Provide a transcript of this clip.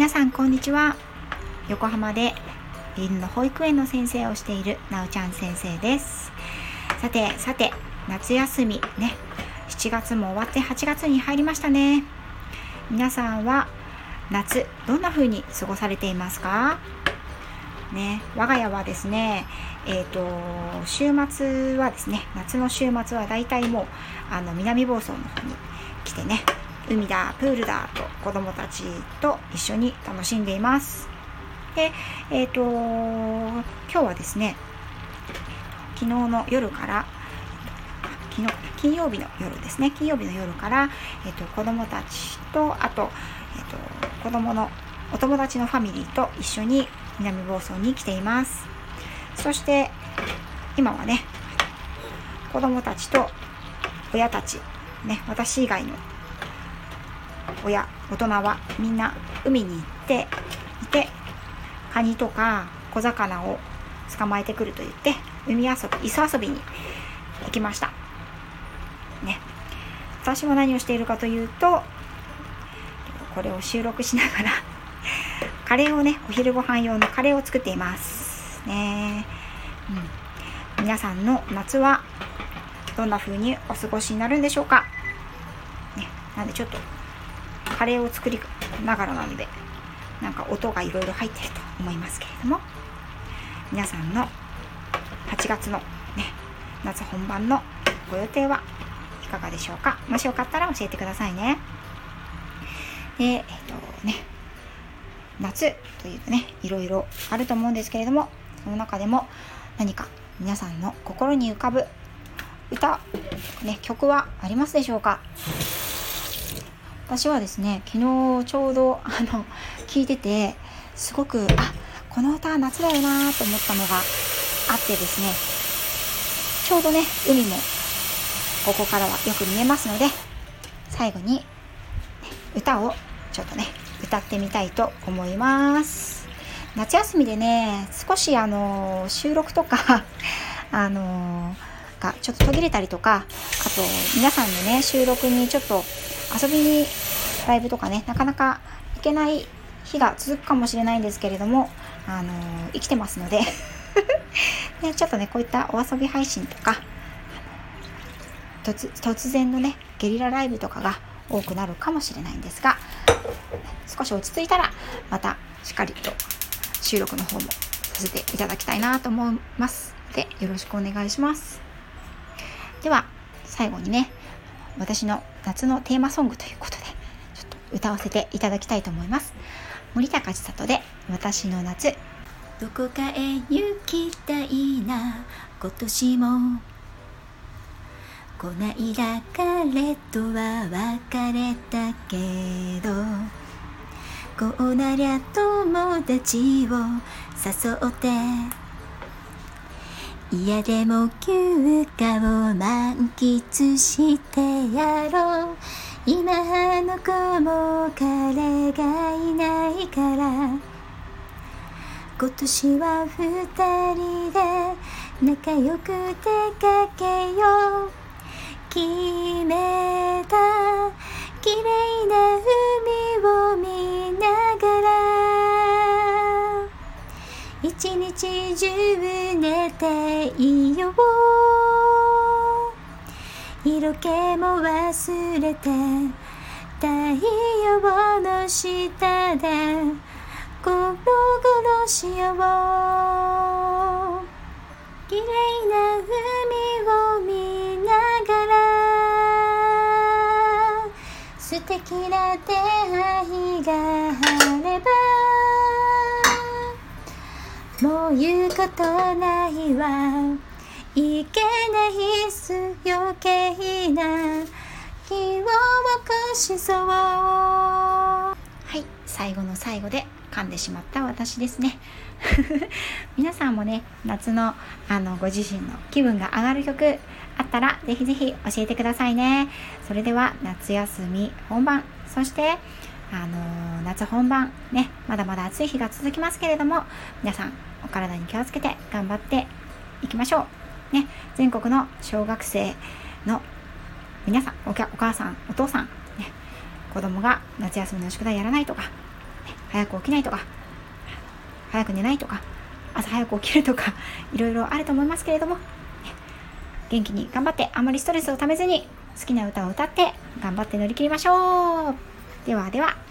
皆さんこんにちは。横浜で犬の保育園の先生をしているなおちゃん先生です。さてさて夏休みね。7月も終わって8月に入りましたね。皆さんは夏どんな風に過ごされていますか？ね我が家はですねえっ、ー、と週末はですね夏の週末はだいたいもうあの南房総の方に来てね海だプールだと子供たちと一緒に楽しんでいます。でえっ、ー、と今日はですね昨日の夜から昨日金曜日の夜ですね。金曜日の夜から、えーと、子供たちとあと,、えーと、と子供のお友達のファミリーと一緒に南房総に来ています。そして今はね子供たちと親たちね私以外の親大人はみんな海に行っていてカニとか小魚を捕まえてくると言って海遊び磯遊びに行きました。ね。私も何をしているかというとこれを収録しながらカレーをねお昼ご飯用のカレーを作っています。ね、うん、皆さんの夏はどんな風にお過ごしになるんでしょうか、ね、なんでちょっとカレーを作りながらなのでなんか音がいろいろ入ってると思いますけれども皆さんの8月のね夏本番のご予定はいかがでしょうか？もしよかったら教えてくださいね。でえっ、とね夏というとねいろいろあると思うんですけれどもその中でも何か皆さんの心に浮かぶ歌、ね、曲はありますでしょうか？私はですね昨日ちょうどあの聞いててすごくあこの歌は夏だよなと思ったのがあってですねちょうどね海もここからはよく見えますので最後に、歌をちょっとね歌ってみたいと思います。夏休みでね少しあの収録とかあのがちょっと途切れたりとかあと皆さんのね収録にちょっと遊びにライブとかねなかなか行けない日が続くかもしれないんですけれども、あのー、生きてますので ね、ちょっとねこういったお遊び配信とか突突然のねゲリラライブとかが多くなるかもしれないんですが少し落ち着いたらまたしっかりと収録の方もさせていただきたいなと思います。でよろしくお願いします。では最後にね私の夏のテーマソングということでちょっと歌わせていただきたいと思います。森高千里で私の夏。どこかへ行きたいな今年も。こないだ彼とは別れたけどこうなりゃ友達を誘って嫌でも休暇を満喫してやろう。今あの子も彼がいないから。今年は二人で仲良く出かけよう。日中寝ていよう。色気も忘れて太陽の下でゴロゴロしよう。綺麗な海を見ながら素敵な出会いがあればもう言うことないわ。いけないっす余計な。気を起こしそう。はい。最後の最後で噛んでしまった私ですね。皆さんもね夏のあのご自身の気分が上がる曲あったらぜひぜひ教えてくださいね。それでは夏休み本番。そしてあのー、夏本番。ねまだまだ暑い日が続きますけれども皆さんお体に気をつけて頑張っていきましょう。ね、全国の小学生の皆さんお母さんお父さん、ね、子供が夏休みの宿題やらないとか、ね、早く起きないとか早く寝ないとか朝早く起きるとか いろいろあると思いますけれどもね。元気に頑張ってあまりストレスをためずに好きな歌を歌って頑張って乗り切りましょう。ではでは。